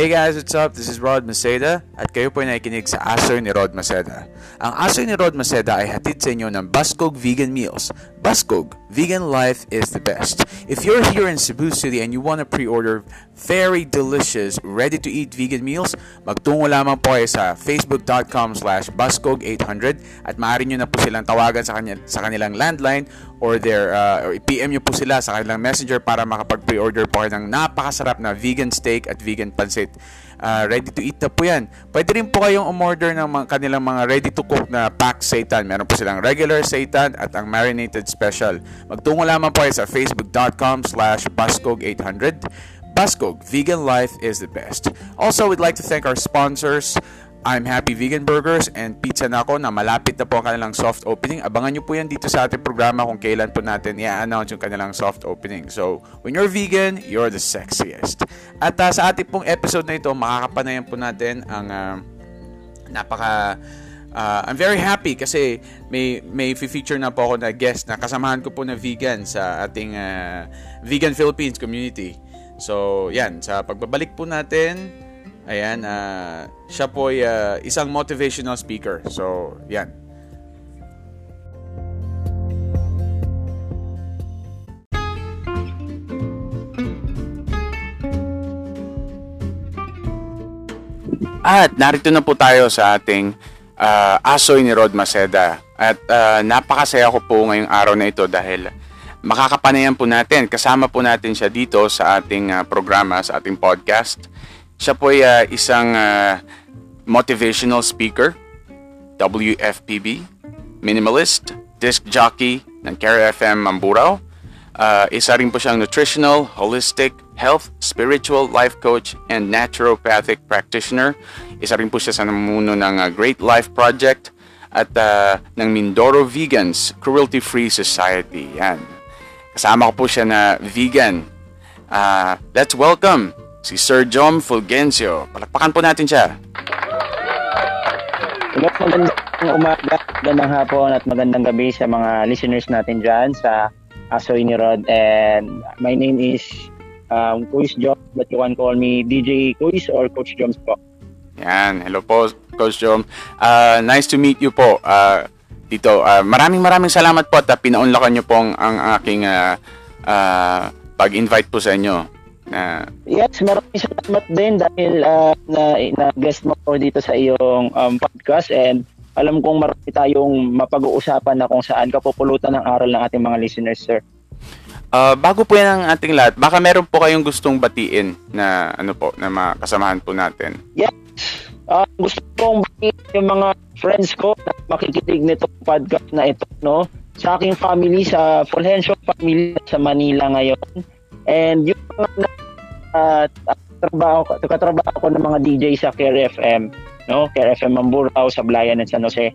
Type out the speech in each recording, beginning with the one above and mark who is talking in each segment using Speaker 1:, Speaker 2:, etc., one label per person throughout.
Speaker 1: Hey guys, what's up? This is Rod Maceda at kayo po ay nakikinig sa Asoy ni Rod Maceda. Ang Asoy ni Rod Maceda ay hatid sa inyo ng Baskog Vegan Meals. Baskog, vegan life is the best. If you're here in Cebu City and you want to pre-order very delicious, ready-to-eat vegan meals, magtungo lamang po kayo sa facebook.com slash baskog800 at maaari nyo na po silang tawagan sa, kanya, sa kanilang landline or their uh, or PM nyo po sila sa kanilang messenger para makapag-pre-order po kayo ng napakasarap na vegan steak at vegan pansit. Uh, ready to eat na po yan. Pwede rin po kayong umorder ng mga, kanilang mga ready to cook na pack seitan. Meron po silang regular seitan at ang marinated special. Magtungo lamang po sa facebook.com slash baskog800. Baskog, vegan life is the best. Also, we'd like to thank our sponsors, I'm Happy Vegan Burgers and Pizza Nako na malapit na po ang kanilang soft opening. Abangan nyo po yan dito sa ating programa kung kailan po natin i-announce yung kanilang soft opening. So, when you're vegan, you're the sexiest. At uh, sa ating pong episode na ito, makakapanayan po natin ang uh, napaka... Uh, I'm very happy kasi may may feature na po ako na guest na kasamahan ko po na vegan sa ating uh, Vegan Philippines community. So, yan. Sa pagbabalik po natin, Ayan, uh, siya po ay uh, isang motivational speaker. So, yan. At narito na po tayo sa ating uh, asoy ni Rod Maceda. At uh, napakasaya ko po ngayong araw na ito dahil makakapanayan po natin. Kasama po natin siya dito sa ating uh, programa, sa ating podcast. Siya po ay uh, isang uh, motivational speaker, WFPB, minimalist, disc jockey ng Care FM Mamburao. Uh, isa rin po siyang nutritional, holistic, health, spiritual life coach, and naturopathic practitioner. Isa rin po siya sa namuno ng uh, Great Life Project at uh, ng Mindoro Vegans Cruelty Free Society. Yan. Kasama ko po siya na vegan. Uh, let's welcome si Sir John Fulgencio. Palakpakan po natin siya.
Speaker 2: Hello, magandang umaga, magandang hapon at magandang gabi sa mga listeners natin dyan sa Asoy ni Rod. And my name is um, Coach John, but you can call me DJ Coach or Coach Joms po.
Speaker 1: Yan, hello po Coach Jom. Uh, nice to meet you po uh, dito. Uh, maraming maraming salamat po at uh, pinaunlakan niyo po ang, ang aking uh, uh, pag-invite po sa inyo.
Speaker 2: Na... Yes, maraming salamat din dahil uh, na, na guest mo po dito sa iyong um, podcast and alam kong marami tayong mapag-uusapan na kung saan kapupulutan ng aral ng ating mga listeners, sir.
Speaker 1: Uh, bago po yan ang ating lahat, baka meron po kayong gustong batiin na ano po, na makasamahan po natin.
Speaker 2: Yes. Uh, gusto kong batiin yung mga friends ko na makikinig nito podcast na ito, no? Sa aking family, sa Fulgencio family sa Manila ngayon. And yung mga uh, trabaho ko, katrabaho ko ng mga DJ sa Care FM, no? Care FM Mamburao, sa Blayan at San Jose.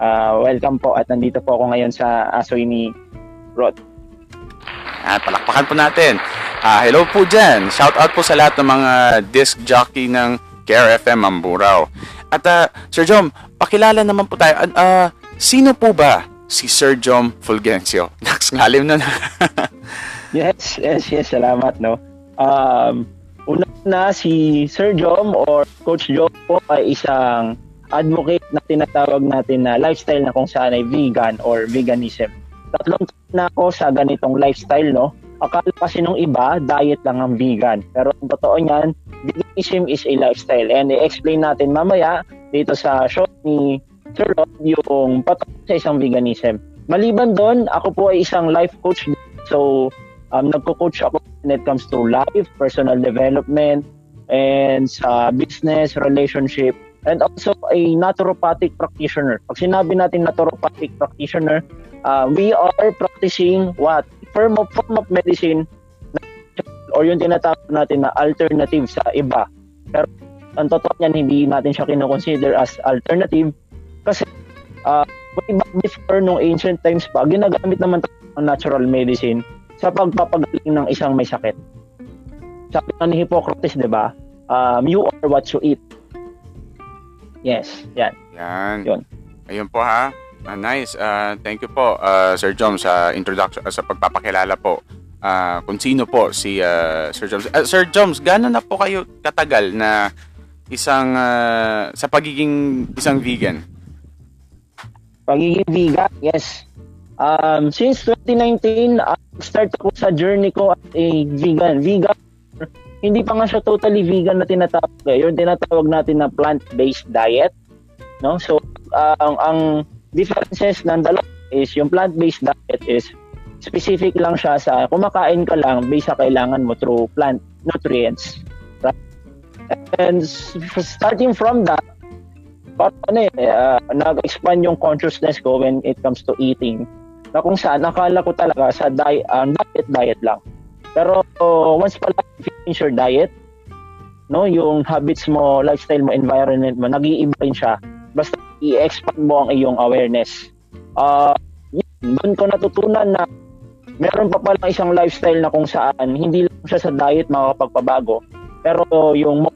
Speaker 2: Uh, welcome po at nandito po ako ngayon sa Asoy ni Rod.
Speaker 1: At palakpakan po natin. Uh, hello po dyan. Shout out po sa lahat ng mga disc jockey ng Care FM Mamburao. At uh, Sir Jom, pakilala naman po tayo. Uh, sino po ba si Sir Jom Fulgencio? Naks, ngalim na
Speaker 2: yes, yes, yes. Salamat, no? Um, una na si Sir Jom or Coach Jom po ay isang advocate na tinatawag natin na lifestyle na kung saan ay vegan or veganism. Tatlong na ako sa ganitong lifestyle, no? Akala kasi nung iba, diet lang ang vegan. Pero ang totoo niyan, veganism is a lifestyle. And i-explain natin mamaya dito sa show ni Sir Rob yung patong sa isang veganism. Maliban doon, ako po ay isang life coach. So, um, nagko-coach ako when it comes to life, personal development, and sa business, relationship, and also a naturopathic practitioner. Pag sinabi natin naturopathic practitioner, uh, we are practicing what? Form of, form of medicine or yung tinatawag natin na alternative sa iba. Pero ang totoo niyan, hindi natin siya kinoconsider as alternative kasi uh, way back before nung ancient times pa, ginagamit naman ang natural medicine sa pagpapagaling ng isang may sakit. Sabi nga ni Hippocrates, di ba? Um, you are what you eat. Yes, yan.
Speaker 1: Yan. Yun. Ayun po ha. Uh, nice. Uh, thank you po, uh, Sir Jom, sa introduction, uh, sa pagpapakilala po. uh, kung sino po si uh, Sir Joms. Uh, Sir Joms, gaano na po kayo katagal na isang uh, sa pagiging isang vegan?
Speaker 2: Pagiging vegan, yes. Um, since 2019, uh, start ako sa journey ko as a vegan. Vegan, hindi pa nga siya totally vegan na tinatawag. Eh. Yung tinatawag natin na plant-based diet. No? So, uh, ang, ang differences ng dalawa is yung plant-based diet is specific lang siya sa kumakain ka lang based sa kailangan mo through plant nutrients. Right? And starting from that, parang ano eh, uh, nag-expand yung consciousness ko when it comes to eating. Na kung saan, nakala ko talaga sa diet, um, diet, diet lang. Pero uh, once pala finish your diet, no, yung habits mo, lifestyle mo, environment mo, nag-iiba rin siya. Basta i-expand mo ang iyong awareness. Uh, yun, doon ko natutunan na meron pa pala isang lifestyle na kung saan hindi lang siya sa diet makakapagpabago pero yung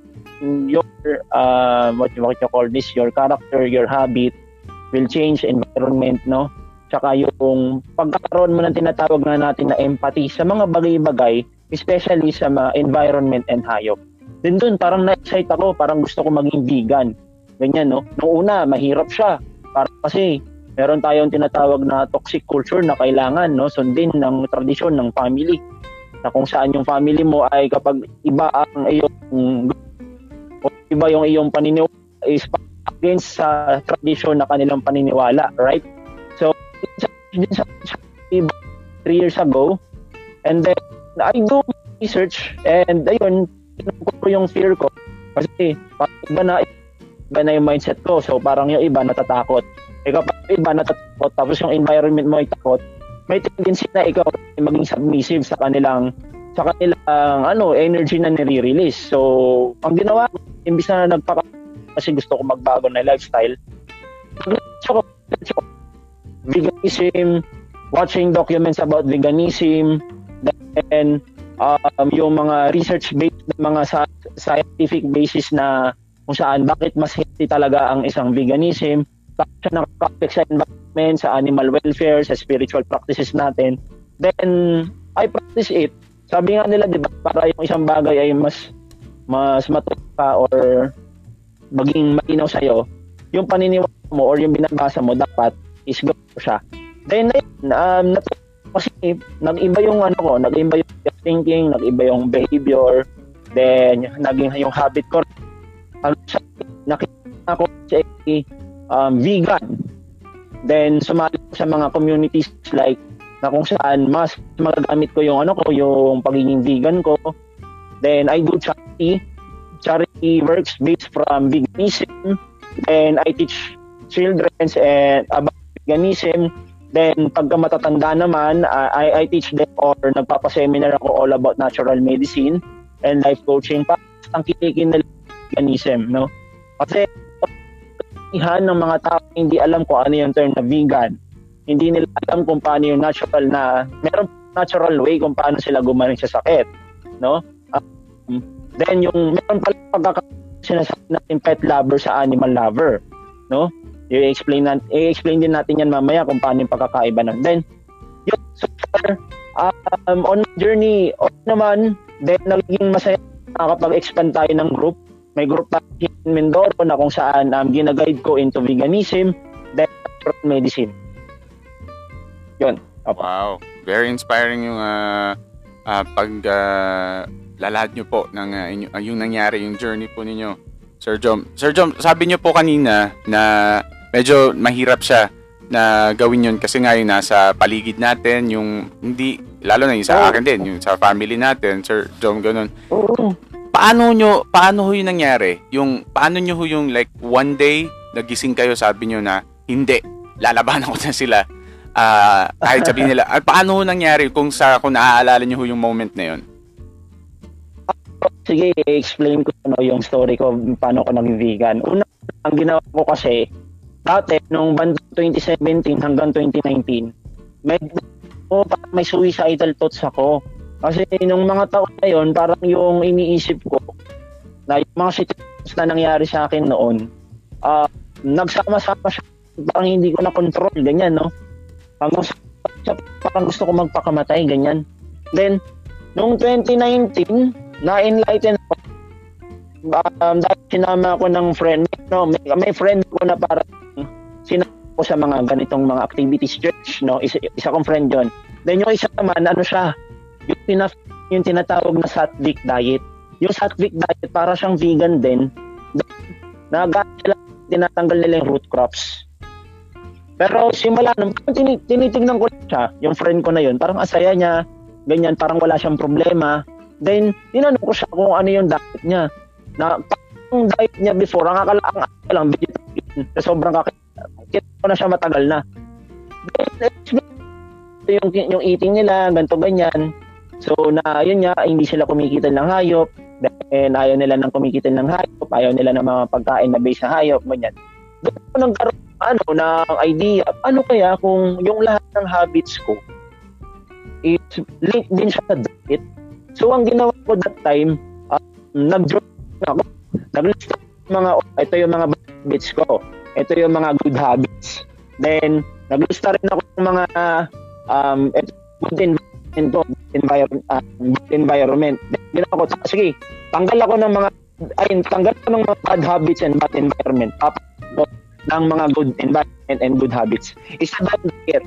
Speaker 2: your uh, what you, what you call this your character your habit will change environment no tsaka yung pagkakaroon mo ng tinatawag na natin na empathy sa mga bagay-bagay especially sa mga environment and hayop. Din dun parang na-excite ako parang gusto ko maging vegan. Ganyan no? Noong una mahirap siya. Para kasi meron tayong tinatawag na toxic culture na kailangan no? Sundin ng tradisyon ng family. Na kung saan yung family mo ay kapag iba ang iyong o iba yung iyong paniniwala is against sa tradisyon na kanilang paniniwala right? So din sa, sa three years ago. And then I do research and ayun ko yung fear ko. Kasi iba na iba na yung mindset ko. So parang yung iba natatakot. Eh kapag iba natatakot. Tapos yung environment mo ay takot, may tendency na ikaw maging submissive sa kanilang sa kanilang ano energy na nire-release. So, ang ginawa ko, imbis na nagpaka kasi gusto ko magbago na lifestyle, so, veganism, watching documents about veganism, then um, yung mga research-based, mga scientific basis na kung saan bakit mas healthy talaga ang isang veganism, siya ng practice sa environment, sa animal welfare, sa spiritual practices natin, then I practice it. Sabi nga nila, di ba, para yung isang bagay ay mas mas matuka or maging matinaw sa'yo, yung paniniwala mo or yung binabasa mo dapat is go siya. Then, um, nat- kasi nag-iba yung ano ko, nag-iba yung thinking, nag-iba yung behavior, then naging yung habit ko. Ano siya, nakita ko sa um, vegan. Then sumali sa mga communities like na kung saan mas magagamit ko yung ano ko, yung pagiging vegan ko. Then I do charity. Charity works based from veganism. Then I teach children and about veganism. Then pagka matatanda naman, uh, I, I teach them or nagpapaseminar ako all about natural medicine and life coaching pa ang kikikin na veganism, no? Kasi karamihan ng mga tao hindi alam kung ano yung term na vegan. Hindi nila alam kung paano yung natural na, meron natural way kung paano sila gumaling sa sakit. No? Um, then yung, meron pala pagkakasinasabi natin pet lover sa animal lover. No? I-explain, na, i-explain din natin yan mamaya kung paano yung pagkakaiba nun. Then, yun, so far, um, on journey, okay naman, then naging masaya kapag expand tayo ng group may group tayo in Mindoro na kung saan um, ginaguide ko into veganism, then medicine. Yun.
Speaker 1: Opo. Wow. Very inspiring yung uh, uh, pag uh, lalahad nyo po ng uh, inyo, uh, yung nangyari, yung journey po ninyo. Sir Jom, Sir Jom, sabi nyo po kanina na medyo mahirap siya na gawin yun kasi nga yung nasa paligid natin, yung hindi, lalo na yung sa akin din, yung sa family natin, Sir Jom, ganun. Paano nyo, paano ho yung nangyari? Yung, paano nyo ho yung like one day, nagising kayo, sabi nyo na, hindi, lalabanan ko na sila. Uh, kahit sabihin nila, at paano ho nangyari kung sa, kung naaalala nyo ho yung moment na yun?
Speaker 2: Sige, explain ko ano yung story ko, paano ko naging vegan. Una, ang ginawa ko kasi, dati, banda 2017 hanggang 2019, may, oh, may suicidal thoughts ako kasi nung mga taon na yon, parang yung iniisip ko na yung mga situations na nangyari sa akin noon, uh, nagsama-sama siya, parang hindi ko na control, ganyan, no? Hanggang parang gusto ko magpakamatay, ganyan. Then, noong 2019, na-enlighten ako. Um, dahil sinama ako ng friend, no, may, may friend ko na para sinama ko sa mga ganitong mga activities church, no, isa, isa kong friend yon. Then yung isa naman, ano siya, yung, tinaf, yung tinatawag na Satvik diet. Yung Satvik diet, para siyang vegan din. Nag tinatanggal nila yung root crops. Pero simula nung tin- tinitingnan ko siya, yung friend ko na yun, parang asaya niya, ganyan, parang wala siyang problema. Then, tinanong ko siya kung ano yung diet niya. Na, yung diet niya before, ang akala, ang akala lang, vegetarian. So, sobrang kakita ko na siya matagal na. Yung, yung eating nila, ganto ganyan. So, na, yun nga, hindi sila kumikita ng hayop. Then, ayaw nila ng kumikita ng hayop. Ayaw nila ng mga pagkain na base sa hayop, ganyan. Doon ko nagkaroon ano, ng idea, ano kaya kung yung lahat ng habits ko is linked din siya sa diet. So, ang ginawa ko that time, uh, nag-draw ako. Nag-list mga, ito yung mga habits ko. Ito yung mga good habits. Then, naglista rin ako ng mga um, good environment environment, uh, good environment. Then, ginawa ko, sige, tanggal ako ng mga, ay, tanggal ako ng mga bad habits and bad environment. Tapos, ng mga good environment and good habits. Isa ba diet?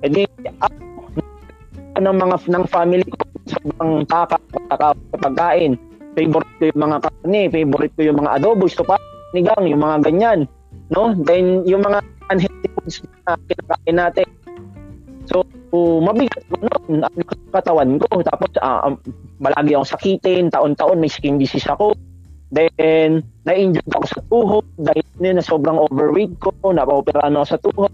Speaker 2: E di, ako ng mga ng family ko sobrang taka sa pagkain. Favorite ko yung mga karne, favorite ko yung mga adobo, pa, nigang, yung mga ganyan. No? Then, yung mga unhealthy foods na kinakain natin. So, mabigat ko noon ang katawan ko. Tapos, uh, malagi akong sakitin, taon-taon may skin disease ako. Then, na-injured ako sa tuhod dahil na sobrang overweight ko, napaoperahan ako sa tuhod.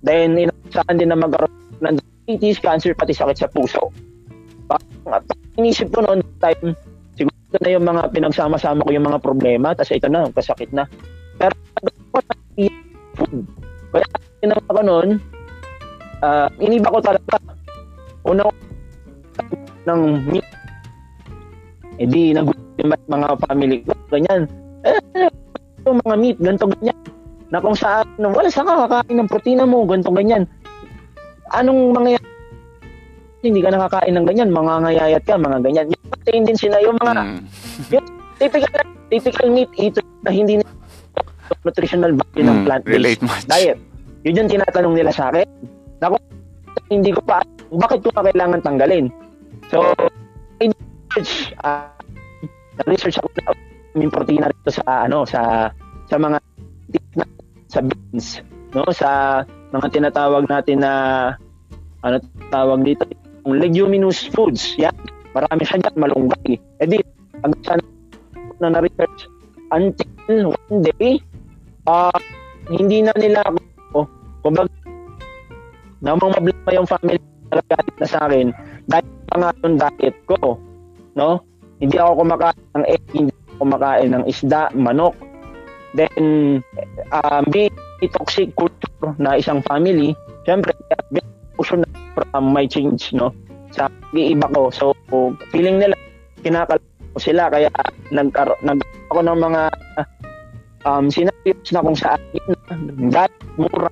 Speaker 2: Then, inasaan din na magkaroon ng diabetes, cancer, pati sakit sa puso. At inisip ko noon time, siguro na yung mga pinagsama-sama ko yung mga problema, tapos ito na, kasakit na. Food. Kaya, tinang ako noon, uh, iniba ko talaga. Una ng meat. Eh di, nag yung mga family ko, ganyan. Eh, yung mga meat, ganito, ganyan. Na kung saan, wala sa kakain ng protina mo, ganito, ganyan. Anong mangyayari? Hindi ka nakakain ng ganyan, mga ngayayat ka, mga ganyan. Yung din sila, yung mga, mm. yung typical, typical meat eater na hindi na nutritional value mm, ng plant-based diet. Yun yung tinatanong nila sa akin. Naku, hindi ko pa, bakit ko pa kailangan tanggalin? So, uh, nag-research ako na may protina rito sa ano sa sa mga sa beans no sa mga tinatawag natin na ano tawag dito yung leguminous foods yan marami siya dyan malunggay eh di pag na na research until one day uh, hindi na nila ako oh, kumbaga namang mablama yung family na sa akin dahil pa nga yung diet ko no hindi ako kumakain ng egg, hindi ako kumakain ng isda, manok. Then, uh, may toxic culture na isang family, syempre, na from my change, no? Sa iiba ko. So, feeling nila, kinakal ko sila, kaya nag, nag ako ng mga um, scenarios na kung saan yun, that mura.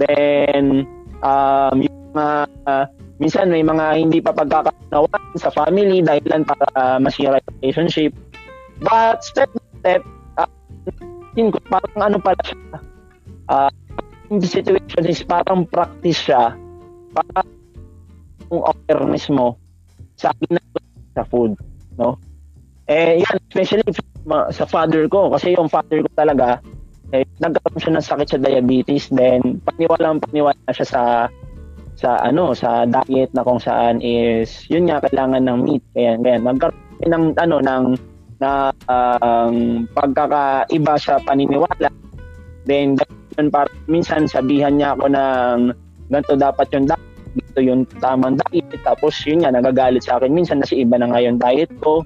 Speaker 2: Then, um, yung mga uh, minsan may mga hindi pa pagkakaunawan sa family dahilan para uh, masira yung relationship. But step by step, uh, ko, parang ano pala siya, uh, in situation is parang practice siya para kung awareness mo sa sa food, no? Eh, yan, especially sa father ko, kasi yung father ko talaga, eh, nagkaroon siya ng sakit sa diabetes, then paniwala paniwala siya sa sa ano sa diet na kung saan is yun nga kailangan ng meat. Kaya kaya nagkaroon ng ano ng na um, pagkakaiba sa paniniwala. Then yun para minsan sabihan niya ako ng ganito dapat yung diet dito yung tamang diet. Tapos yun nga nagagalit sa akin. Minsan na si iba na nga yung diet ko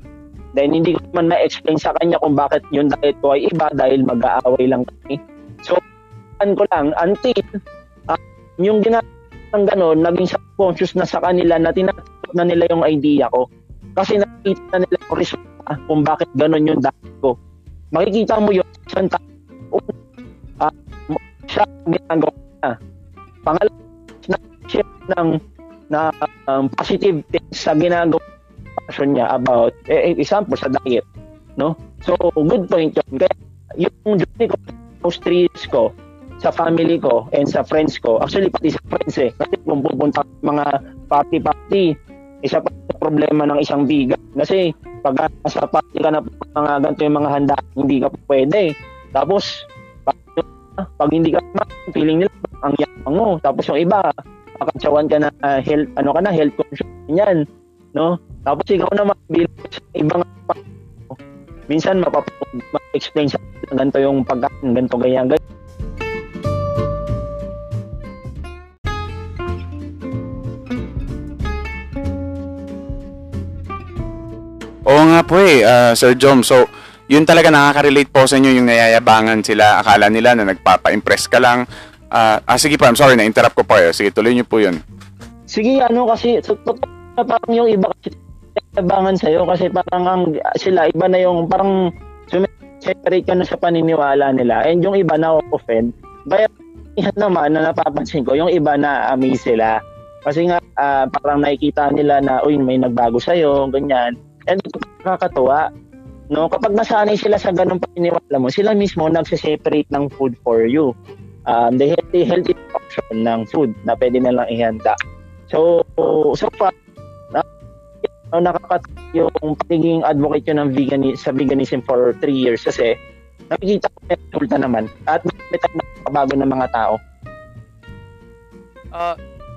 Speaker 2: then hindi ko man ma-explain sa kanya kung bakit yung diet ko ay iba dahil mag-aaway lang kami so an ko lang until uh, yung ginagawa ng gano'n, naging subconscious na sa kanila na tinatanggap na nila yung idea ko. Kasi nakikita na nila yung resulta kung bakit gano'n yung dati ko. Makikita mo yun sa isang tao. Uh, siya ginagawa na. Pangalawa, na siya ng na um, positive things sa ginagawa niya about eh, example sa diet no? So good point yun. Kaya yung journey ko those three years ko sa family ko and sa friends ko actually pati sa friends eh. Kasi kung pupunta mga party party isa pa sa problema ng isang biga kasi pag sa party ka na mga ganito yung mga handa hindi ka pwede. Tapos pag, hindi ka feeling nila ang yamang mo. Tapos yung iba makatsawan ka na uh, health ano ka na health conscious yan no tapos ikaw na bilang sa ibang minsan mapapa-explain sa ganito yung pagkain ganito ganyan ganyan
Speaker 1: Oo nga po eh, uh, Sir Jom. So, yun talaga nakaka-relate po sa inyo yung nayayabangan sila. Akala nila na nagpapa-impress ka lang. Uh, ah, sige po, I'm sorry, na-interrupt ko po. Eh. Sige, tuloy niyo po yun.
Speaker 2: Sige, ano kasi, so, parang yung iba kasi nayayabangan sa'yo kasi parang ang, sila, iba na yung parang separate ka na sa paniniwala nila. And yung iba na offend. Kaya yan naman na napapansin ko, yung iba na amaze sila. Kasi nga, uh, parang nakikita nila na, uy, may nagbago sa'yo, ganyan And nakakatuwa. No, kapag nasanay sila sa ganung paniniwala mo, sila mismo nagse-separate ng food for you. Um, the healthy, healthy option ng food na pwede na lang ihanda. So, so far, no, nakakatuwa yung pagiging advocate yun ng vegan, sa veganism for 3 years kasi nakikita ko may resulta naman at may bago ng mga tao.
Speaker 1: Uh,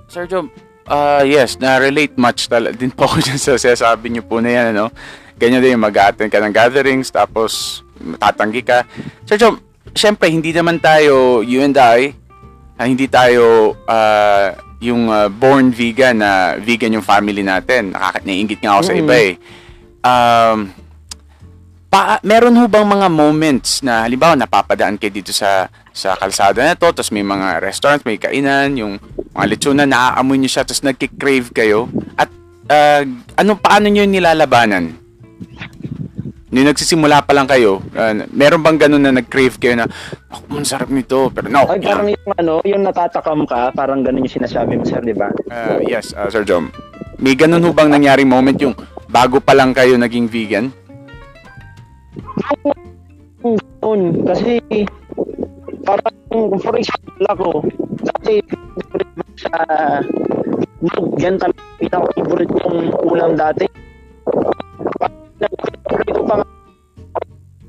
Speaker 1: Sir Jom, Uh, yes, na-relate much tal- din po ako dyan sa sabi niyo po na yan, ano? Ganyan din, mag-attend ka ng gatherings, tapos tatanggi ka. Sir Jom, syempre, hindi naman tayo, you and I, uh, hindi tayo uh, yung uh, born vegan na vegan yung family natin. Nakakanaingit nga ako mm. sa iba eh. Um, pa, meron ho bang mga moments na halimbawa napapadaan kayo dito sa sa kalsada na to, tapos may mga restaurant, may kainan, yung mga lechonan, naaamoy niyo siya, tapos nagki-crave kayo. At uh, ano, paano niyo nilalabanan? Nung nagsisimula pa lang kayo, uh, meron bang ganun na nag-crave kayo na, oh, sarap nito, pero no.
Speaker 2: Ay, parang yung ano, yung natatakam ka, parang ganun yung sinasabi mo, sir, di ba?
Speaker 1: Uh, yes, uh, Sir Jom. May ganun ho bang nangyaring moment yung bago pa lang kayo naging vegan?
Speaker 2: Noon, kasi parang for example ako, dati sa yan talaga pinaka-favorite kong ulam dati. Ko pa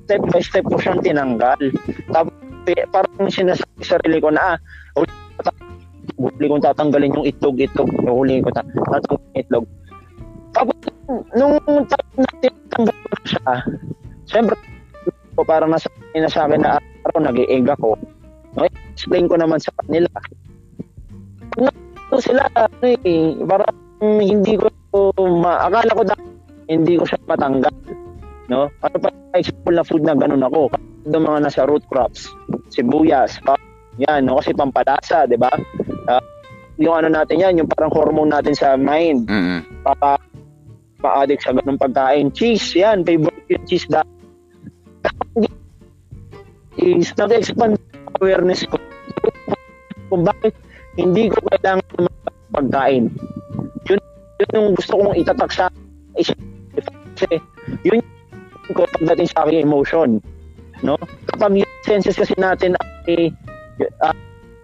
Speaker 2: step by step ko siyang tinanggal. Tapos parang sinasabi sa sarili ko na ah, huli kong tatanggalin yung itlog-itlog. Huli ko tatanggalin yung itlog. Tapos nung natanggal ko siya, Siyempre, po parang nasa na sa akin na araw nag-eeg ako. Okay? Explain ko naman sa kanila. Pag sila, eh, parang hindi ko ma akala ko dahil hindi ko siya matanggal. No? Ano pa example na food na ganun ako? Yung mga nasa root crops, sibuyas, pa, yan, no? kasi pampalasa, di ba? Uh, yung ano natin yan, yung parang hormone natin sa mind. Mm-hmm. Para ma-addict sa ganung pagkain. Cheese, yan, favorite yung cheese dahil is nag-expand awareness ko kung bakit hindi ko kailangan pagkain. Yun, yun yung gusto kong itatak sa isip. Kasi yun ko pagdating sa aking emotion. No? Kapag yung senses kasi natin ay uh,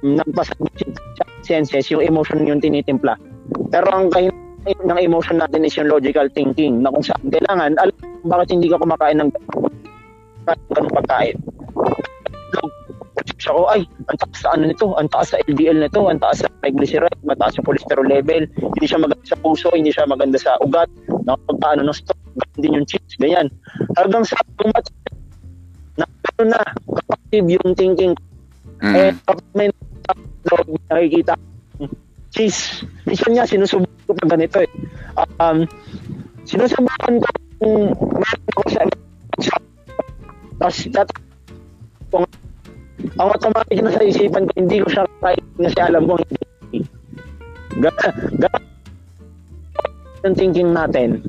Speaker 2: nagpasabot sa senses, yung emotion yung tinitimpla. Pero ang kain ng emotion natin is yung logical thinking na kung saan kailangan, alam bakit hindi ka kumakain ng ganung pagkain. Siya ko, ay, ang taas sa ano nito, ang taas sa LDL nito, ang taas sa triglyceride, mataas yung cholesterol level, hindi siya maganda sa puso, hindi siya maganda sa ugat, nakapagpaano ng stock, din yung cheese, ganyan. Hanggang sa umat, na ano na, kapatid yung thinking, mm. eh, kapag may nakikita, cheese, isa niya, sinusubukan ko pa ganito eh. Um, sinusubukan ko kung meron ko sa tapos, dat, kung ang automatic na sa isipan ko, hindi ko siya kahit na siya alam kung hindi. Gana yung thinking natin.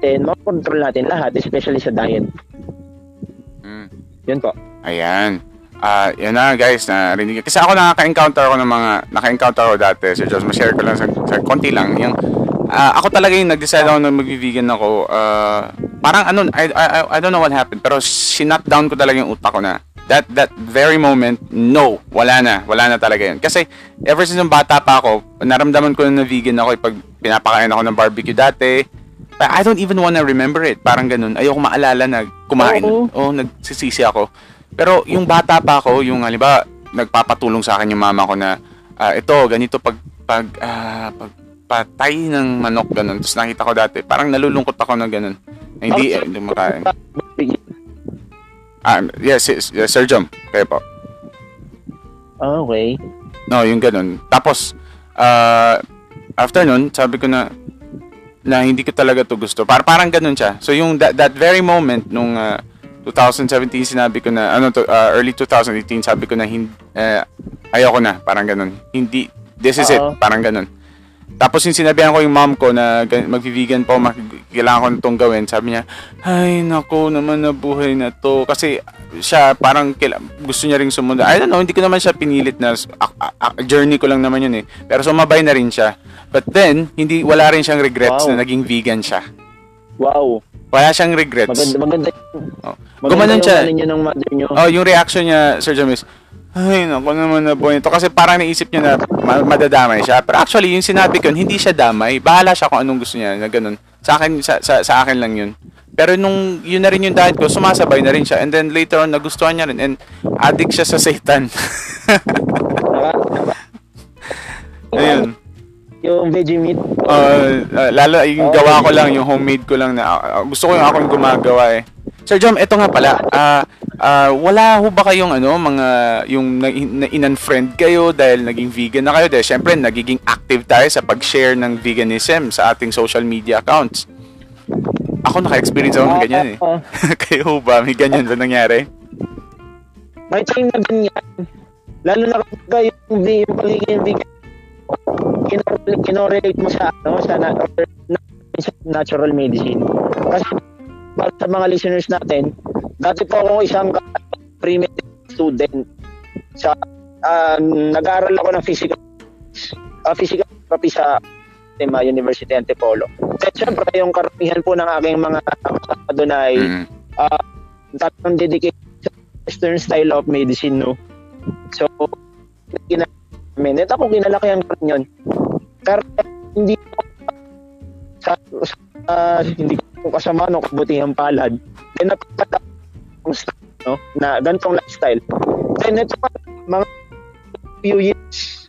Speaker 2: Natin, makontrol natin lahat, especially sa diet.
Speaker 1: Mm.
Speaker 2: Yun po.
Speaker 1: Ayan. Ah, yan na guys, narinig. Kasi ako nakaka-encounter ako ng mga naka-encounter ako dati. So just ma-share ko lang sa, sa konti lang. Yung ah, ako talaga yung nag-decide ako na mag-vegan ako. Ah, parang ano, I, I, I- don't know what happened, pero sinut down ko talaga yung utak ko na that that very moment, no, wala na, wala na talaga yun. Kasi ever since nung bata pa ako, naramdaman ko na na vegan ako eh, pag pinapakain ako ng barbecue dati. I don't even wanna remember it. Parang ganun. Ayoko maalala na kumain.
Speaker 2: Oo.
Speaker 1: Oo, nagsisisi ako. Pero yung bata pa ako, yung halimbawa, nagpapatulong sa akin yung mama ko na ah, ito, ganito pag pag ah, pag patay ng manok ganun. Tapos nakita ko dati, parang nalulungkot ako na ganun. Na hindi, eh, hindi makain. Ah, yes, yes, yes, Sir Jom. Kayo po.
Speaker 2: Okay.
Speaker 1: No, yung ganun. Tapos, ah, after nun, sabi ko na, na hindi ko talaga to gusto. Par parang ganun siya. So, yung that, that very moment, nung ah, 2017, sinabi ko na, ano to, ah, early 2018, sabi ko na, hindi, eh, ayoko na, parang ganun. Hindi, this is it,
Speaker 2: Oo.
Speaker 1: parang ganun. Tapos yung sinabihan ko yung mom ko na gan- mag-vegan po, mag- kailangan ko nitong gawin. Sabi niya, ay nako naman na buhay na to. Kasi siya parang kaila- gusto niya ring sumunod. I don't know, hindi ko naman siya pinilit na a- a- a- journey ko lang naman yun eh. Pero sumabay na rin siya. But then, hindi wala rin siyang regrets
Speaker 2: Wow.
Speaker 1: na naging vegan siya.
Speaker 2: Wow.
Speaker 1: Wala siyang regrets.
Speaker 2: Maganda, maganda.
Speaker 1: Oh.
Speaker 2: Maganda
Speaker 1: Gumanon
Speaker 2: yung
Speaker 1: siya.
Speaker 2: niyo ng mother niyo.
Speaker 1: Oh, yung reaction niya, Sir Jamis, ay, naku naman na boy ito. Kasi parang naisip niya na ma- madadamay siya. Pero actually, yung sinabi ko, hindi siya damay. Bahala siya kung anong gusto niya na ganun. Sa akin, sa, sa, sa akin lang yun. Pero nung yun na rin yung diet ko, sumasabay na rin siya. And then later on, nagustuhan niya rin. And addict siya sa satan. Ayun.
Speaker 2: yung veggie meat.
Speaker 1: Uh, uh, lalo, yung gawa ko lang, yung homemade ko lang na, uh, gusto ko yung akong gumagawa eh. Sir Jom, eto nga pala, ah ah, wala ho ba kayong ano, mga, yung na, na in-unfriend kayo dahil naging vegan na kayo? Dahil syempre, nagiging active tayo sa pag-share ng veganism sa ating social media accounts. Ako naka-experience ako ng ganyan eh.
Speaker 2: Ah,
Speaker 1: kayo ho ba? May ganyan ba nangyari?
Speaker 2: may time na ganyan. Lalo na kapag yung, yung pagiging vegan, kino- kinorelate mo sa, ano, sa, na, or, na- sa natural medicine. Kasi para sa mga listeners natin, dati po ako isang pre-med student sa um, nag-aaral ako ng physical uh, physical therapy sa Tema University Antipolo. At syempre, yung karamihan po ng aking mga kasama doon ay
Speaker 1: Mm.
Speaker 2: uh, talagang dedicated sa western style of medicine, no? So, ginagamin. At ako, kinalakihan ko rin yun. Pero, hindi ko sa, sa ah, hindi ko kasama no kabutihang palad. Then, style, no? Na ganitong lifestyle. Then, ito pa, mga few years,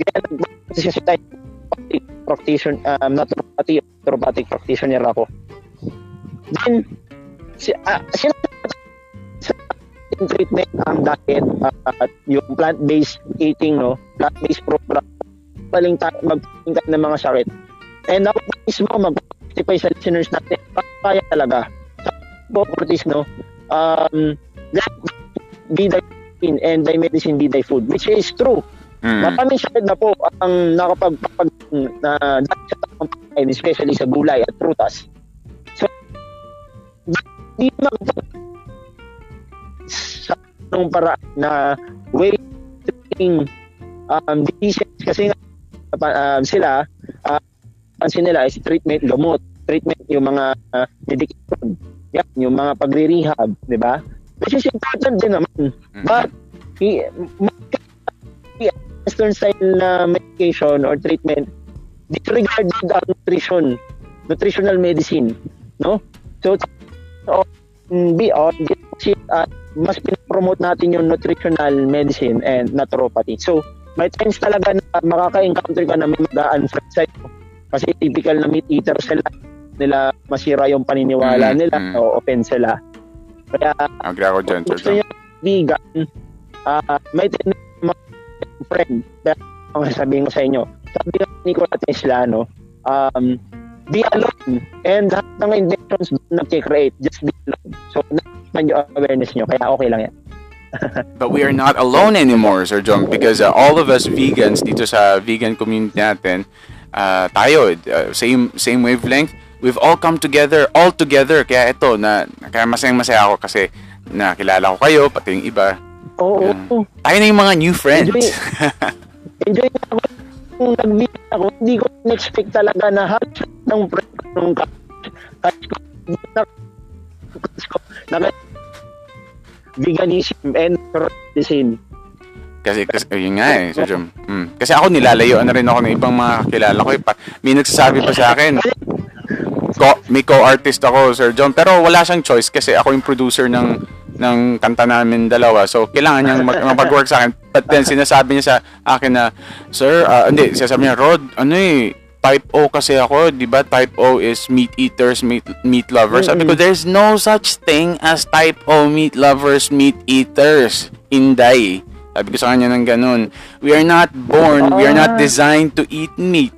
Speaker 2: ganyan, nag- siya sa type practitioner, um, naturopathy, naturopathic practitioner ako. Then, si, ah, sila yung treatment ang diet uh, yung plant-based eating no plant-based program paling ta- magtingkat ng mga sakit and ako mismo mag-testify sa listeners natin. Kaya talaga. Sa no um let be thy medicine and thy medicine be thy food which is true.
Speaker 1: Mm.
Speaker 2: maraming sakit na po ang nakapagpapag na dahil sa pagkain, especially sa gulay at prutas. So di makapag sa anong paraan na way treating um, diseases kasi nga um, sila uh, pansin nila is treatment gamot treatment yung mga uh, medication yan, yung mga pagre-rehab di ba which is important din naman
Speaker 1: Mm.
Speaker 2: but ma- western style na medication or treatment disregarded ang nutrition nutritional medicine no so mm, beyond uh, mas pinopromote natin yung nutritional medicine and naturopathy. So, may times talaga na makaka-encounter ka na may mag-unfriend sa'yo. Kasi typical na meat eater sila. Nila masira yung paniniwala
Speaker 1: Mm,
Speaker 2: nila
Speaker 1: mm.
Speaker 2: o offend sila. Kaya
Speaker 1: Agree ako dyan,
Speaker 2: gusto niya vegan, ah may tendency mga friend. Pero ang sasabihin ko sa inyo, sabi ni Nikola Tesla, no, um, be alone. And lahat ng inventions doon nag-create, just be alone. So, naman yung awareness nyo, kaya okay lang yan.
Speaker 1: But we are not alone anymore, Sir Jong, because uh, all of us vegans dito sa vegan community natin, uh, tayo, uh, same same wavelength, we've all come together, all together. Kaya ito, na, kaya masayang masaya ako kasi nakilala ko kayo, pati yung iba.
Speaker 2: Oo.
Speaker 1: Yeah. Tayo na yung mga new friends.
Speaker 2: Enjoy. Enjoy na ako. Kung nag-meet ako, hindi ko in-expect talaga na halos ng friend ko nung kahit ko na ko na veganism and medicine.
Speaker 1: Kasi, kasi yun nga eh, Sir Jom. Mm. Kasi ako nilalayo na rin ako ng ibang mga kakilala ko. Eh. Pa, may nagsasabi pa sa akin, ko, may co-artist ako, Sir John, pero wala siyang choice kasi ako yung producer ng ng kanta namin dalawa. So, kailangan niyang mag- mag-work sa akin. But then, sinasabi niya sa akin na, Sir, uh, hindi, sinasabi niya, Rod, ano eh, type O kasi ako, di ba? Type O is meat eaters, meat, meat lovers. Sabi ko, there's no such thing as type O meat lovers, meat eaters. Inday. Sabi ko sa kanya ng ganun. We are not born, we are not designed to eat meat.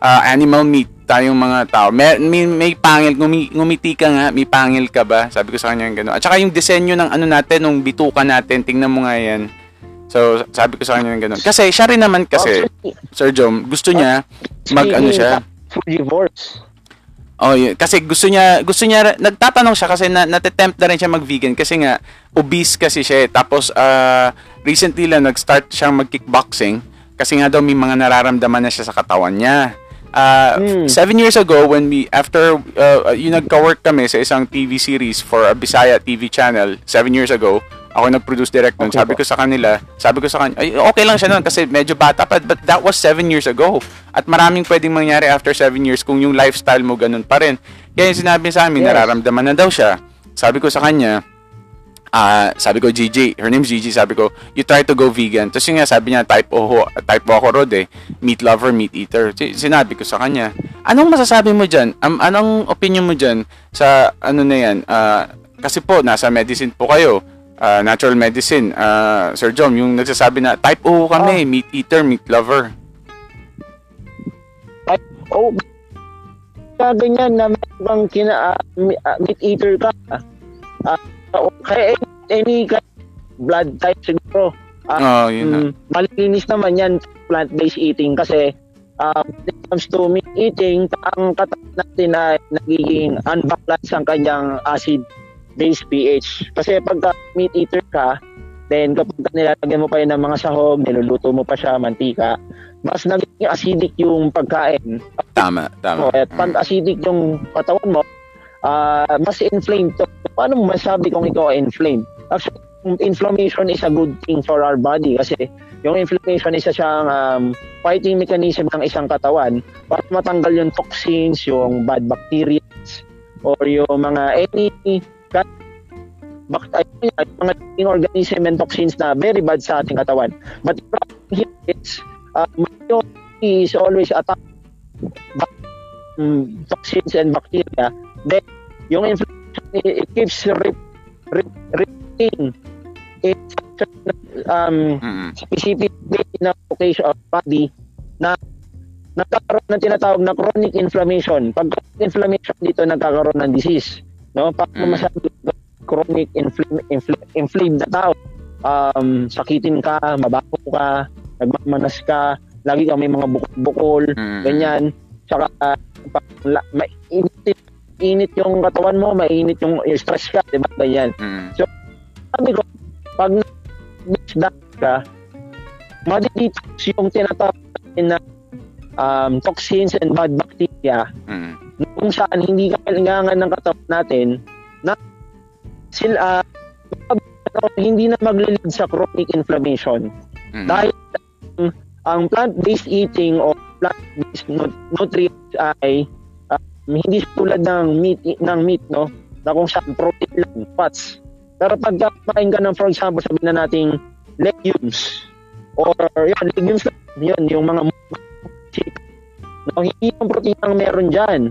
Speaker 1: Uh, animal meat tayong mga tao. May, may, may pangil, ngumi, ngumiti ka nga, may pangil ka ba? Sabi ko sa kanya yung gano'n. At saka yung disenyo ng ano natin, nung bituka natin, tingnan mo nga yan. So, sabi ko sa kanya yung gano'n. Kasi siya rin naman kasi, Sir Jom, gusto niya, mag ano siya.
Speaker 2: Divorce.
Speaker 1: Oh, yun. kasi gusto niya, gusto niya, nagtatanong siya kasi na, natetempt na rin siya mag-vegan kasi nga, obese kasi siya eh. Tapos, uh, recently lang, nag-start siyang mag-kickboxing kasi nga daw may mga nararamdaman na siya sa katawan niya. Uh, mm. Seven years ago, when we, after, uh, yung nagka-work kami sa isang TV series for a Bisaya TV channel, seven years ago, ako nag-produce direct nun. Okay sabi ko sa kanila, sabi ko sa kanila, ay, okay lang siya nun kasi medyo bata pa, but that was seven years ago. At maraming pwedeng mangyari after seven years kung yung lifestyle mo ganun pa rin. Kaya yung sinabi sa amin, yes. nararamdaman na daw siya. Sabi ko sa kanya, uh, sabi ko Gigi, her name's Gigi, sabi ko, you try to go vegan. Tapos yung nga, sabi niya, type O, type O ako rod eh, meat lover, meat eater. Sinabi ko sa kanya, anong masasabi mo dyan? Um, anong opinion mo dyan sa ano na yan? Uh, kasi po, nasa medicine po kayo, uh, natural medicine. Uh, Sir John, yung nagsasabi na, type O kami, oh. meat eater, meat lover.
Speaker 2: Type O, kaya ganyan na may kina, uh, meat eater ka. Uh, kaya any kind blood type siguro.
Speaker 1: Uh, oh, yun um,
Speaker 2: Malinis naman yan plant-based eating kasi uh, when it comes to meat eating, ang katawan natin ay nagiging unbalanced ang kanyang acid-based pH. Kasi pag meat eater ka, then kapag nilalagyan mo pa yun ng mga sahog, niluluto mo pa siya, mantika, mas nagiging acidic yung pagkain.
Speaker 1: Tama, tama.
Speaker 2: So, at pag acidic yung katawan mo, uh, mas inflamed to. Paano mo masabi kung ikaw ay inflamed? Actually, inflammation is a good thing for our body kasi yung inflammation isa siyang um, fighting mechanism ng isang katawan para matanggal yung toxins, yung bad bacteria or yung mga any bacteria, mga organism and toxins na very bad sa ating katawan. But the problem here is uh, is always attack um, toxins and bacteria. Then, yung inflammation, it keeps re- re- repeating it's um, mm-hmm. specific na location of body na nagkakaroon ng tinatawag na chronic inflammation. Pag inflammation dito, nagkakaroon ng disease. No? Pag mm. masabi chronic infl- infl- inflamed na tao, um, sakitin ka, mabaho ka, nagmamanas ka, lagi kang may mga bukol-bukol, mm. ganyan. Saka, uh, mainit, init yung katawan mo, mainit yung, yung stress ka, di ba? Ganyan. Mm. So, sabi ko, pag nag ka, madidetox yung tinatawag na um, toxins and bad bacteria mm. kung saan hindi ka kailangan ng katawan natin na sila uh, hindi na maglilid sa chronic inflammation mm. dahil um, ang plant-based eating o plant-based nutrients ay hindi tulad ng meat ng meat no? Na kung saan protein lang fats. Pero pag kumain ka ng, for example, sabihin na nating legumes, or yun, legumes yun, yung mga no, hindi yung protein ang meron dyan.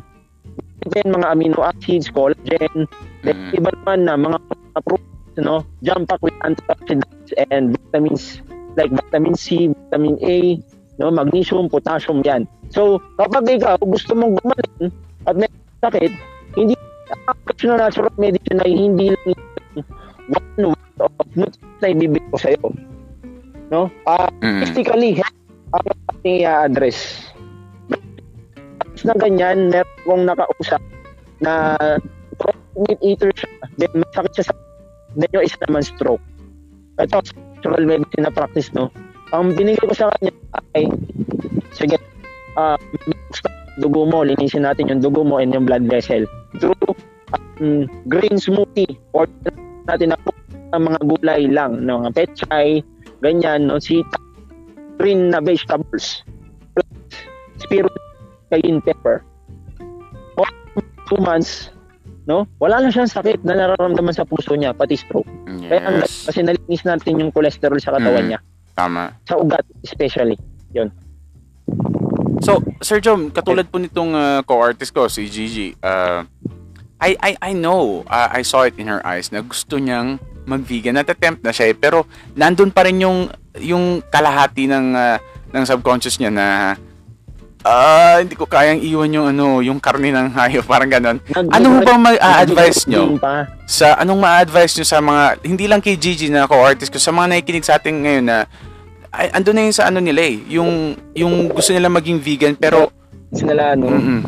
Speaker 2: Then, mga amino acids, collagen, then, mm. iba naman na mga, mga fruits, no, jump pack with antioxidants and vitamins like vitamin C, vitamin A, no, magnesium, potassium yan. So, kapag ikaw gusto mong gumaling at may sakit, hindi ang natural medicine ay hindi lang one word of nutrients na ibibigay ko sa'yo. No? Uh, mm. Basically, ang ating i-address. na ganyan, meron kong nakausap na meat eater siya, then masakit siya sa then yung isa naman stroke. ito, natural medicine na practice, no? Ang binigay ko sa kanya ay, sige, uh, dugo mo, linisin natin yung dugo mo and yung blood vessel. Through um, green smoothie or natin na ang mga gulay lang, no? Mga pechay, ganyan, no? Sita, green na vegetables, plus spirulina, cayenne pepper. O, two months, no? Wala na siyang sakit na nararamdaman sa puso niya, pati stroke.
Speaker 1: Yes.
Speaker 2: Kaya ang kasi nalinis natin yung cholesterol sa katawan
Speaker 1: Mm.
Speaker 2: niya.
Speaker 1: Tama.
Speaker 2: Sa ugat especially. Yun.
Speaker 1: So, Sir Jom, katulad po nitong uh, co-artist ko, si Gigi, uh, I, I, I know, uh, I saw it in her eyes na gusto niyang mag-vegan. Nat-attempt na siya eh, pero nandun pa rin yung, yung kalahati ng, uh, ng subconscious niya na ah, hindi ko kayang iwan yung ano, yung karne ng hayop, parang ganon. Ano bang ma-advise nyo? Sa anong ma-advise nyo sa mga hindi lang kay Gigi na co-artist ko sa mga nakikinig sa atin ngayon na ay ando na yun sa ano nila eh yung yung gusto nila maging vegan pero
Speaker 2: Sinala, no?
Speaker 1: mm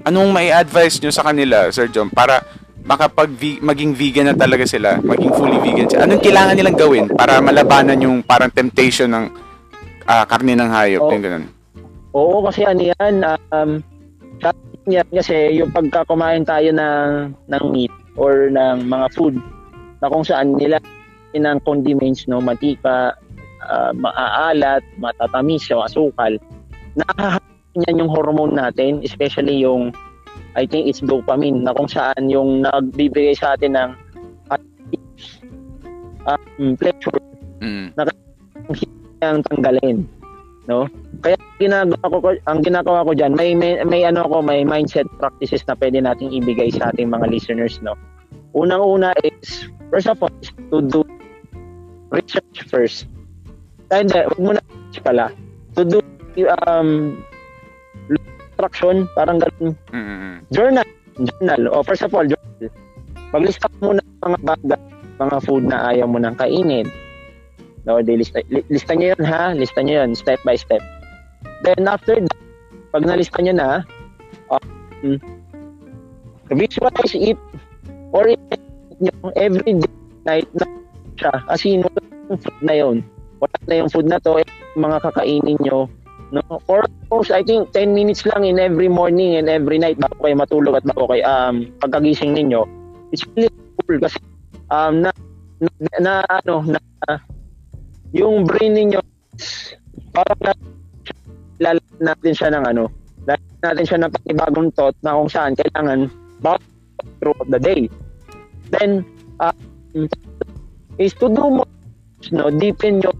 Speaker 1: anong may advise nyo sa kanila Sir John para makapag maging vegan na talaga sila maging fully vegan sila anong kailangan nilang gawin para malabanan yung parang temptation ng ah, karne ng hayop
Speaker 2: Oh.
Speaker 1: yung ganun
Speaker 2: Oo, kasi ano yan, um, yan kasi yung pagka kumain tayo ng, ng meat or ng mga food na kung saan nila ng condiments, no, matika, ah, maaalat, matatamis, yung asukal, nakakahain yan yung hormone natin, especially yung, I think it's dopamine, na kung saan yung nagbibigay sa atin ng um, pleasure
Speaker 1: mm.
Speaker 2: ang tanggalin no? Kaya ginagawa ko ko- ang ginagawa ko diyan may, may may ano ako may mindset practices na pwede nating ibigay sa ating mga listeners no? Unang-una is first of all is to do research first. And then wag mo na research pala. To do um instruction parang ganun.
Speaker 1: Mm,
Speaker 2: journal journal. O first of all journal. Maglista mo muna ng mga bagay mga food na ayaw mo nang kainin. No di lista li- lista niyo yun ha? Lista niyo yun step by step. Then after that pag nalista niyo na um, visualize it or it nyo every day night na siya kasi yung food na yun. Wala na yung food na to eh, mga kakainin nyo. No? For almost I think 10 minutes lang in every morning and every night bago kayo matulog at bago kayo um pagkagising ninyo. It's really cool kasi um na na, na ano na yung brain ninyo parang na, lalagyan natin siya ng ano lalagyan natin siya ng panibagong thought na kung saan kailangan bago throughout the day. Then um, is to do more no deepen your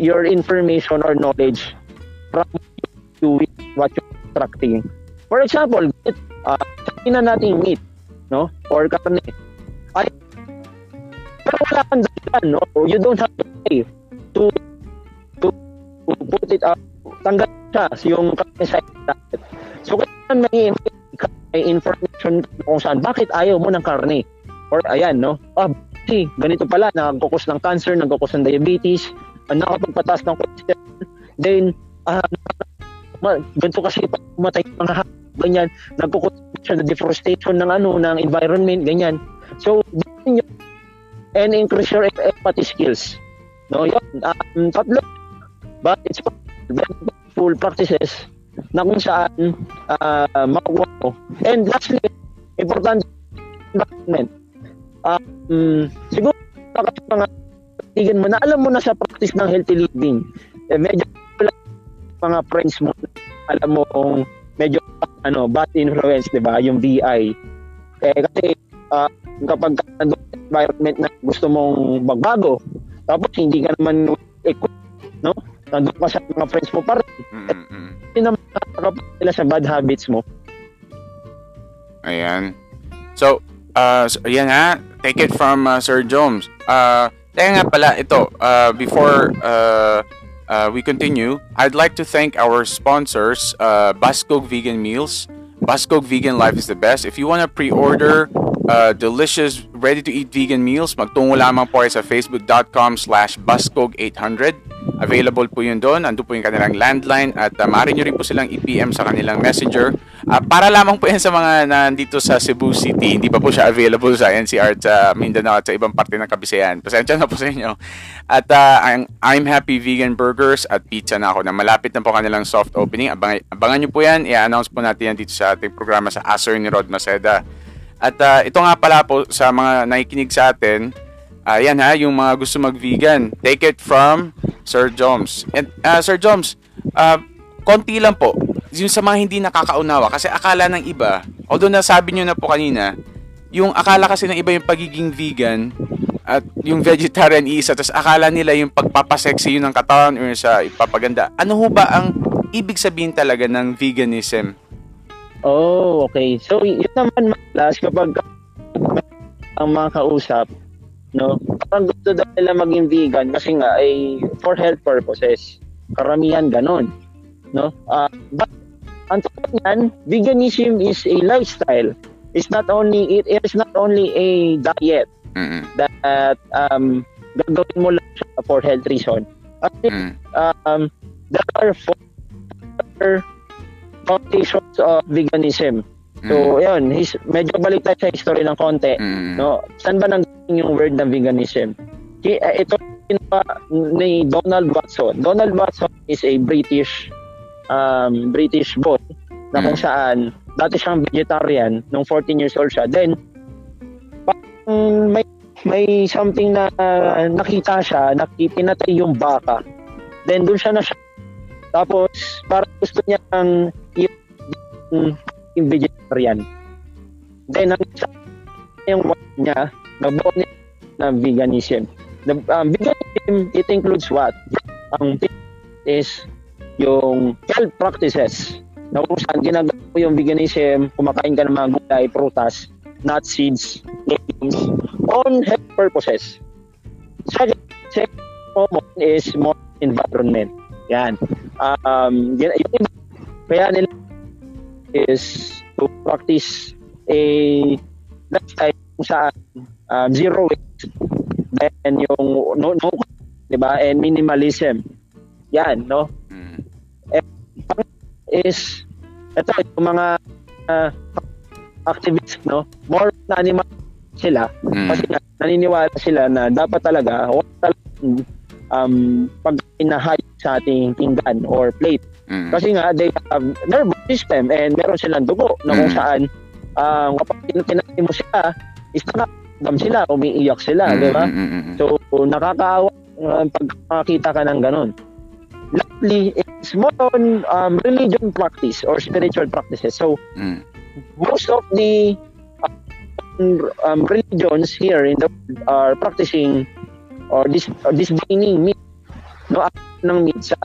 Speaker 2: your information or knowledge from to what you're extracting. For example, uh, sabihin na natin meat, no? Or karne. Ay, pero wala kang dahilan, no? You don't have to pay to, to, to put it up. Tanggal siya yung karne sa diet. So, kailangan may, may information kung saan, bakit ayaw mo ng karne? Or ayan, no? Ah, si, ganito pala, nagkukos ng cancer, nagkukos ng diabetes, uh, nakapagpataas ng cholesterol, then, ah, ma- ganito kasi matay mga ganyan, nagkukot siya ng deforestation ng ano, ng environment, ganyan. So, and increase your empathy skills. No, yun. Um, tatlo. But it's full practices na kung saan uh, makuha mo. And lastly, important environment. Um, siguro kaibigan mo na alam mo na sa practice ng healthy living. Eh, medyo mga friends mo. Alam mo kung medyo ano bad influence 'di ba yung VI eh kasi ah, kapag nandun environment na gusto mong magbago tapos hindi ka naman equip no? Nandun ka sa mga friends mo pa rin.
Speaker 1: Mm, mm, mm.
Speaker 2: hindi naman sila sa bad habits mo.
Speaker 1: Ayan. So, uh, so, ayan nga, take it from uh, Sir Jones. Uh, nga pala, ito, uh, before uh, uh, we continue, I'd like to thank our sponsors, uh, Vegan Meals. Baskog Vegan Life is the best. If you want to pre-order uh, delicious, ready-to-eat vegan meals, magtungo lamang po sa facebook.com slash baskog800 Available po yun doon. Ando po yung kanilang landline at uh, maaari nyo rin po silang i-PM sa kanilang messenger. Uh, para lamang po yan sa mga nandito sa Cebu City. Hindi pa po siya available sa NCR at sa Mindanao at sa ibang parte ng Kabisayan. Pasensya na po sa inyo. At uh, I'm Happy Vegan Burgers at Pizza na ako na malapit na po kanilang soft opening. Abang, abangan nyo po yan. I-announce po natin yan dito sa ating programa sa Acer ni Rod Maceda. At uh, ito nga pala po sa mga nakikinig sa atin, Ayan ha, yung mga gusto mag-vegan. Take it from Sir Joms. And, uh, Sir Joms, uh, konti lang po. Yung sa mga hindi nakakaunawa. Kasi akala ng iba, although nasabi nyo na po kanina, yung akala kasi ng iba yung pagiging vegan at yung vegetarian isa, tapos akala nila yung pagpapasexy yun ng katawan or sa ipapaganda. Ano ho ba ang ibig sabihin talaga ng veganism?
Speaker 2: Oh, okay. So, yun naman malas kapag ang mga kausap, no? Parang gusto daw nila maging vegan kasi nga ay for health purposes. Karamihan ganun, no? Uh, but ang totoo niyan, veganism is a lifestyle. It's not only it is not only a diet mm-hmm. that um gagawin mo lang for health reason. At mm-hmm. um there are four foundations of veganism. So, mm. yun, his, medyo balik tayo sa history ng konti. Mm. No? Saan ba nang yung word ng veganism? Uh, ito pa ni Donald Watson. Donald Watson is a British um, British boy na kung mm. saan dati siyang vegetarian nung 14 years old siya. Then, may may something na uh, nakita siya, nakipinatay yung baka. Then, doon siya na siya. Tapos, parang gusto niya ang yung vegetarian. Then, ang isa yung niya, nagbuo niya na veganism. The um, veganism, it includes what? Ang is yung health practices na kung saan ginagawa yung veganism, kumakain ka ng mga gulay, prutas, nuts, seeds, legumes, on health purposes. Second, second common is more environment. Yan. Um, yun, yun, kaya nila is to practice a lifestyle kung saan um, zero waste. Then yung no, no di ba and minimalism. Yan no? Mm. and is ito yung mga uh, activists no? More na animal sila. Mm. kasi naniniwala sila na dapat talaga wala talaga um, pagkain na high sa ating pinggan or plate Mm. Kasi nga, they have nervous system and meron silang dugo na kung mm. saan uh, kapag tinatin mo sila, is nakakadam sila, umiiyak sila, mm. di ba? Mm. So, nakakaawa uh, pag makakita ka ng ganun. Lastly, it's more on um, religion practice or spiritual practices. So, mm. most of the um, religions here in the world are practicing or this or disdaining meat no ng meat sa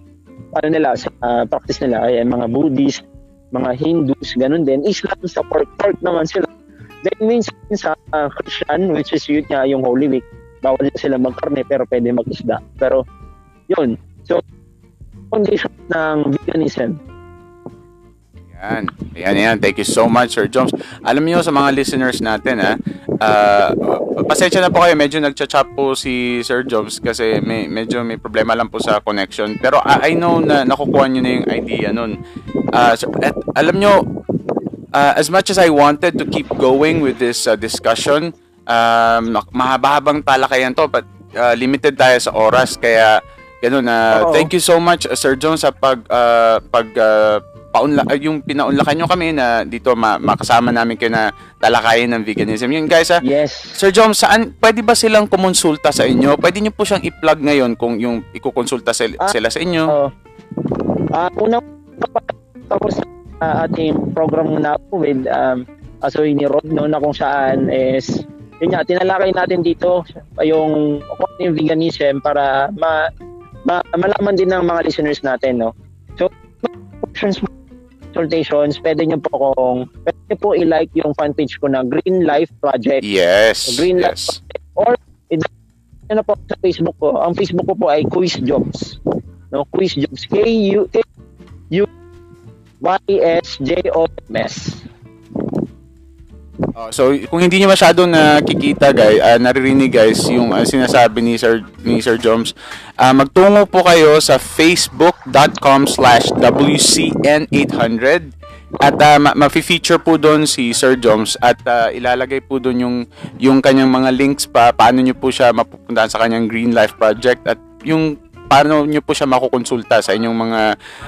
Speaker 2: ano nila, sa uh, practice nila ay mga Buddhist, mga Hindus, ganun din. Islam sa pork, pork naman sila. Then minsan sa uh, Christian, which is yun nga yung Holy Week, bawal sila magkarne pero pwede mag-isda. Pero yun. So, foundation ng veganism
Speaker 1: yan. Yan, yan. Thank you so much, Sir Jones. Alam niyo sa mga listeners natin, ha, uh, pasensya na po kayo, medyo nagchat-chat po si Sir Jones kasi may, medyo may problema lang po sa connection. Pero uh, I know na nakukuha niyo na yung idea nun. Uh, so, at, alam niyo, uh, as much as I wanted to keep going with this uh, discussion, um, mahaba-habang talakayan to, but uh, limited tayo sa oras, kaya ganun. Uh, thank you so much, uh, Sir Jones, sa pag, uh, pag uh, paunla yung pinaunlakan nyo kami na dito ma- makasama namin kayo na talakayin ng veganism. Yun guys ha.
Speaker 2: Yes.
Speaker 1: Sir John, saan pwede ba silang kumonsulta sa inyo? Pwede niyo po siyang i-plug ngayon kung yung ikukonsulta sila, ah, sila sa inyo.
Speaker 2: Uh, uh, unang tapos sa uh, ating program na po with um, Asoy ni Rod no, na kung saan is yun nga, tinalakay natin dito yung, yung veganism para ma, ma, malaman din ng mga listeners natin no. So, options consultations, pwede nyo po kung, pwede nyo po i-like yung fan page ko na Green Life Project.
Speaker 1: Yes.
Speaker 2: Green
Speaker 1: yes.
Speaker 2: Life Project. Or, na po sa Facebook ko. Ang Facebook ko po ay Quiz Jobs. No, Quiz Jobs. K-U, K-U, Y-S-J-O-M-S.
Speaker 1: Uh, so kung hindi niyo masyadong nakikita guys, uh, naririnig guys yung uh, sinasabi ni Sir ni Sir Joms, uh, magtungo po kayo sa facebook.com/wcn800 at uh, ma-feature po doon si Sir Joms at uh, ilalagay po doon yung yung kanyang mga links pa paano niyo po siya mapupuntahan sa kanyang Green Life project at yung paano niyo po siya makukonsulta sa inyong mga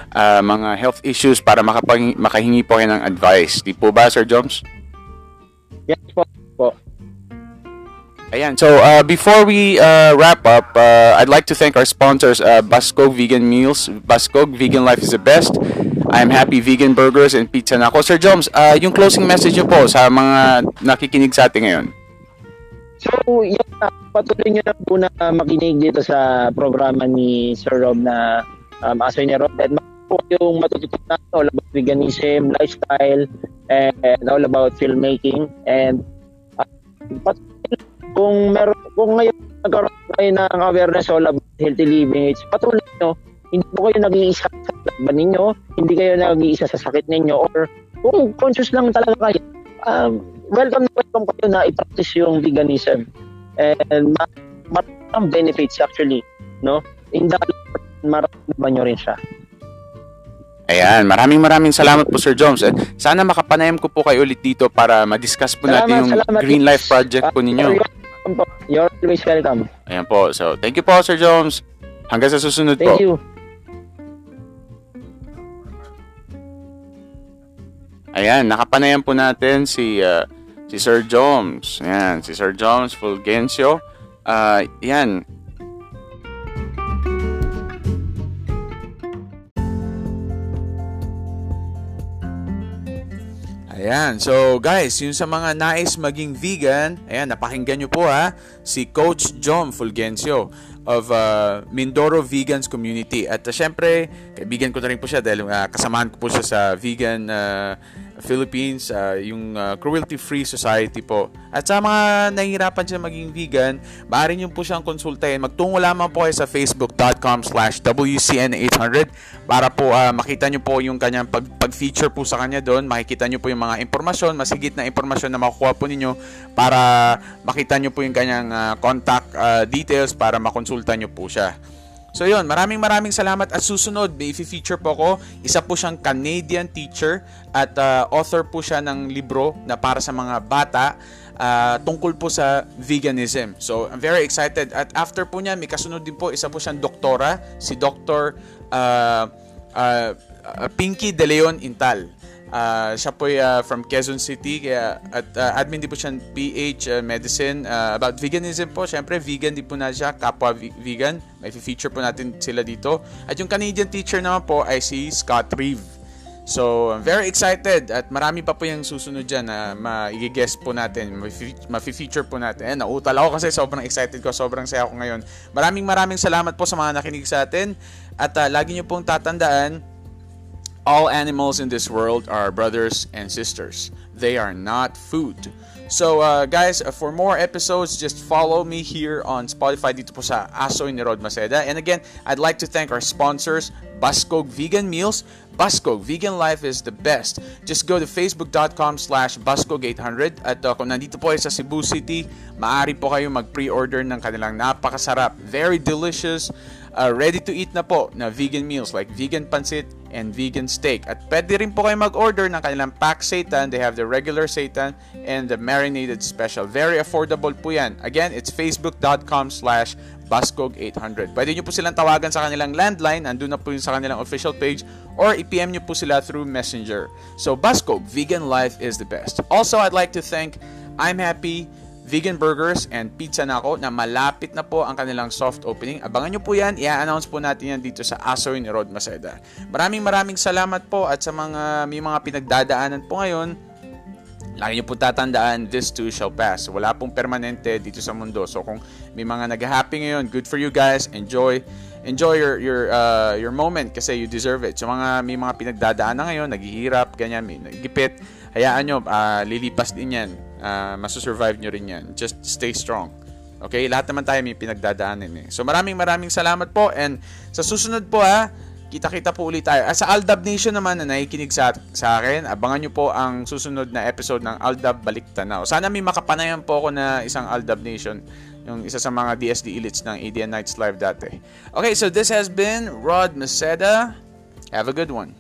Speaker 1: uh, mga health issues para makapang, makahingi po kayo ng advice. Di po ba Sir Joms?
Speaker 2: Yes po. po.
Speaker 1: Ayan. So, uh, before we uh, wrap up, uh, I'd like to thank our sponsors, uh, Bascog Vegan Meals. Bascog, vegan life is the best. I'm Happy Vegan Burgers and Pizza Nako. Sir Joms, uh, yung closing message niyo po sa mga nakikinig sa atin ngayon.
Speaker 2: So, yan, patuloy nyo na po na makinig dito sa programa ni Sir Rob na um, Asoy ni Rob. At po yung matututunan all about veganism, lifestyle, and all about filmmaking. And uh, kung meron, kung ngayon nagkaroon kayo ng awareness all about healthy living, it's patuloy nyo. Hindi po kayo nag-iisa sa laban ninyo, hindi kayo nag-iisa sa sakit ninyo, or kung conscious lang talaga kayo, um, welcome na welcome kayo na i-practice yung veganism. And maraming benefits actually, no? In the maramdaman nyo rin siya.
Speaker 1: Ayan, maraming maraming salamat po Sir Jones. At sana makapanayam ko po kayo ulit dito para ma-discuss po salamat, natin yung salamat, Green Life Project po ninyo.
Speaker 2: You're always welcome.
Speaker 1: Ayan po. So, thank you po Sir Jones. Hanggang sa susunod
Speaker 2: thank
Speaker 1: po.
Speaker 2: Thank you.
Speaker 1: Ayan, nakapanayam po natin si uh, si Sir Jones. Ayan, si Sir Jones Fulgencio. Uh, yan, Ayan. So, guys, yung sa mga nais maging vegan, ayan, napakinggan nyo po ha, si Coach John Fulgencio of uh, Mindoro Vegans Community. At uh, syempre, kaibigan ko na rin po siya dahil uh, kasamahan ko po siya sa vegan uh, Philippines, uh, yung uh, cruelty-free society po. At sa mga nahihirapan siya maging vegan, maaari niyo po siyang konsultahin. Magtungo lamang po kayo sa facebook.com slash WCN800 para po uh, makita niyo po yung kanyang pag, pag-feature po sa kanya doon. Makikita niyo po yung mga impormasyon, masigit na impormasyon na makukuha po ninyo para makita niyo po yung kanyang uh, contact uh, details para makonsulta niyo po siya. So yun, maraming maraming salamat at susunod may feature po ko. Isa po siyang Canadian teacher at uh, author po siya ng libro na para sa mga bata uh, tungkol po sa veganism. So I'm very excited at after po niya may kasunod din po isa po siyang doktora, si Dr. Uh, uh, Pinky De Leon Intal. Uh, siya po uh, from Quezon City kaya at uh, admin din po siya PH uh, Medicine uh, about veganism po. Syempre vegan din po na siya, kapwa vegan. May feature po natin sila dito. At yung Canadian teacher naman po ay si Scott Reeve. So, I'm very excited at marami pa po yung susunod dyan na ma-guest po natin, ma-feature po natin. Ayan, nautal ako kasi sobrang excited ko, sobrang saya ko ngayon. Maraming maraming salamat po sa mga nakinig sa atin at uh, lagi nyo pong tatandaan, All animals in this world are brothers and sisters. They are not food. So, uh, guys, uh, for more episodes, just follow me here on Spotify dito po sa Asoy ni Rod Maceda. And again, I'd like to thank our sponsors, Bascog Vegan Meals. Bascog, vegan life is the best. Just go to facebook.com slash bascog800 at uh, kung nandito po kayo sa Cebu City, maaari po kayo mag-pre-order ng kanilang napakasarap, very delicious, uh, ready to eat na po na vegan meals like vegan pancit and vegan steak. At pwede rin po kayo mag-order ng kanilang pack seitan. They have the regular seitan and the marinated special. Very affordable po yan. Again, it's facebook.com slash bascog800. Pwede nyo po silang tawagan sa kanilang landline. Andun na po yung sa kanilang official page or i-PM nyo po sila through messenger. So, Bascog, vegan life is the best. Also, I'd like to thank I'm Happy, vegan burgers and pizza na ako na malapit na po ang kanilang soft opening. Abangan nyo po yan. I-announce po natin yan dito sa Asoy ni Rod Maceda. Maraming maraming salamat po at sa mga may mga pinagdadaanan po ngayon, Lagi niyo po tatandaan, this too shall pass. Wala pong permanente dito sa mundo. So kung may mga nag-happy ngayon, good for you guys. Enjoy enjoy your your uh, your moment kasi you deserve it. So mga may mga pinagdadaan na ngayon, naghihirap, ganyan, may nagipit, hayaan nyo, uh, lilipas din yan uh, masusurvive nyo rin yan. Just stay strong. Okay? Lahat naman tayo may pinagdadaanin eh. So maraming maraming salamat po and sa susunod po ha, Kita-kita po ulit tayo. Ah, sa Aldab Nation naman na nakikinig sa, sa akin, abangan nyo po ang susunod na episode ng Aldab Balik Tanaw. Sana may makapanayan po ako na isang Aldab Nation, yung isa sa mga DSD elites ng ADN Nights Live dati. Okay, so this has been Rod Maceda. Have a good one.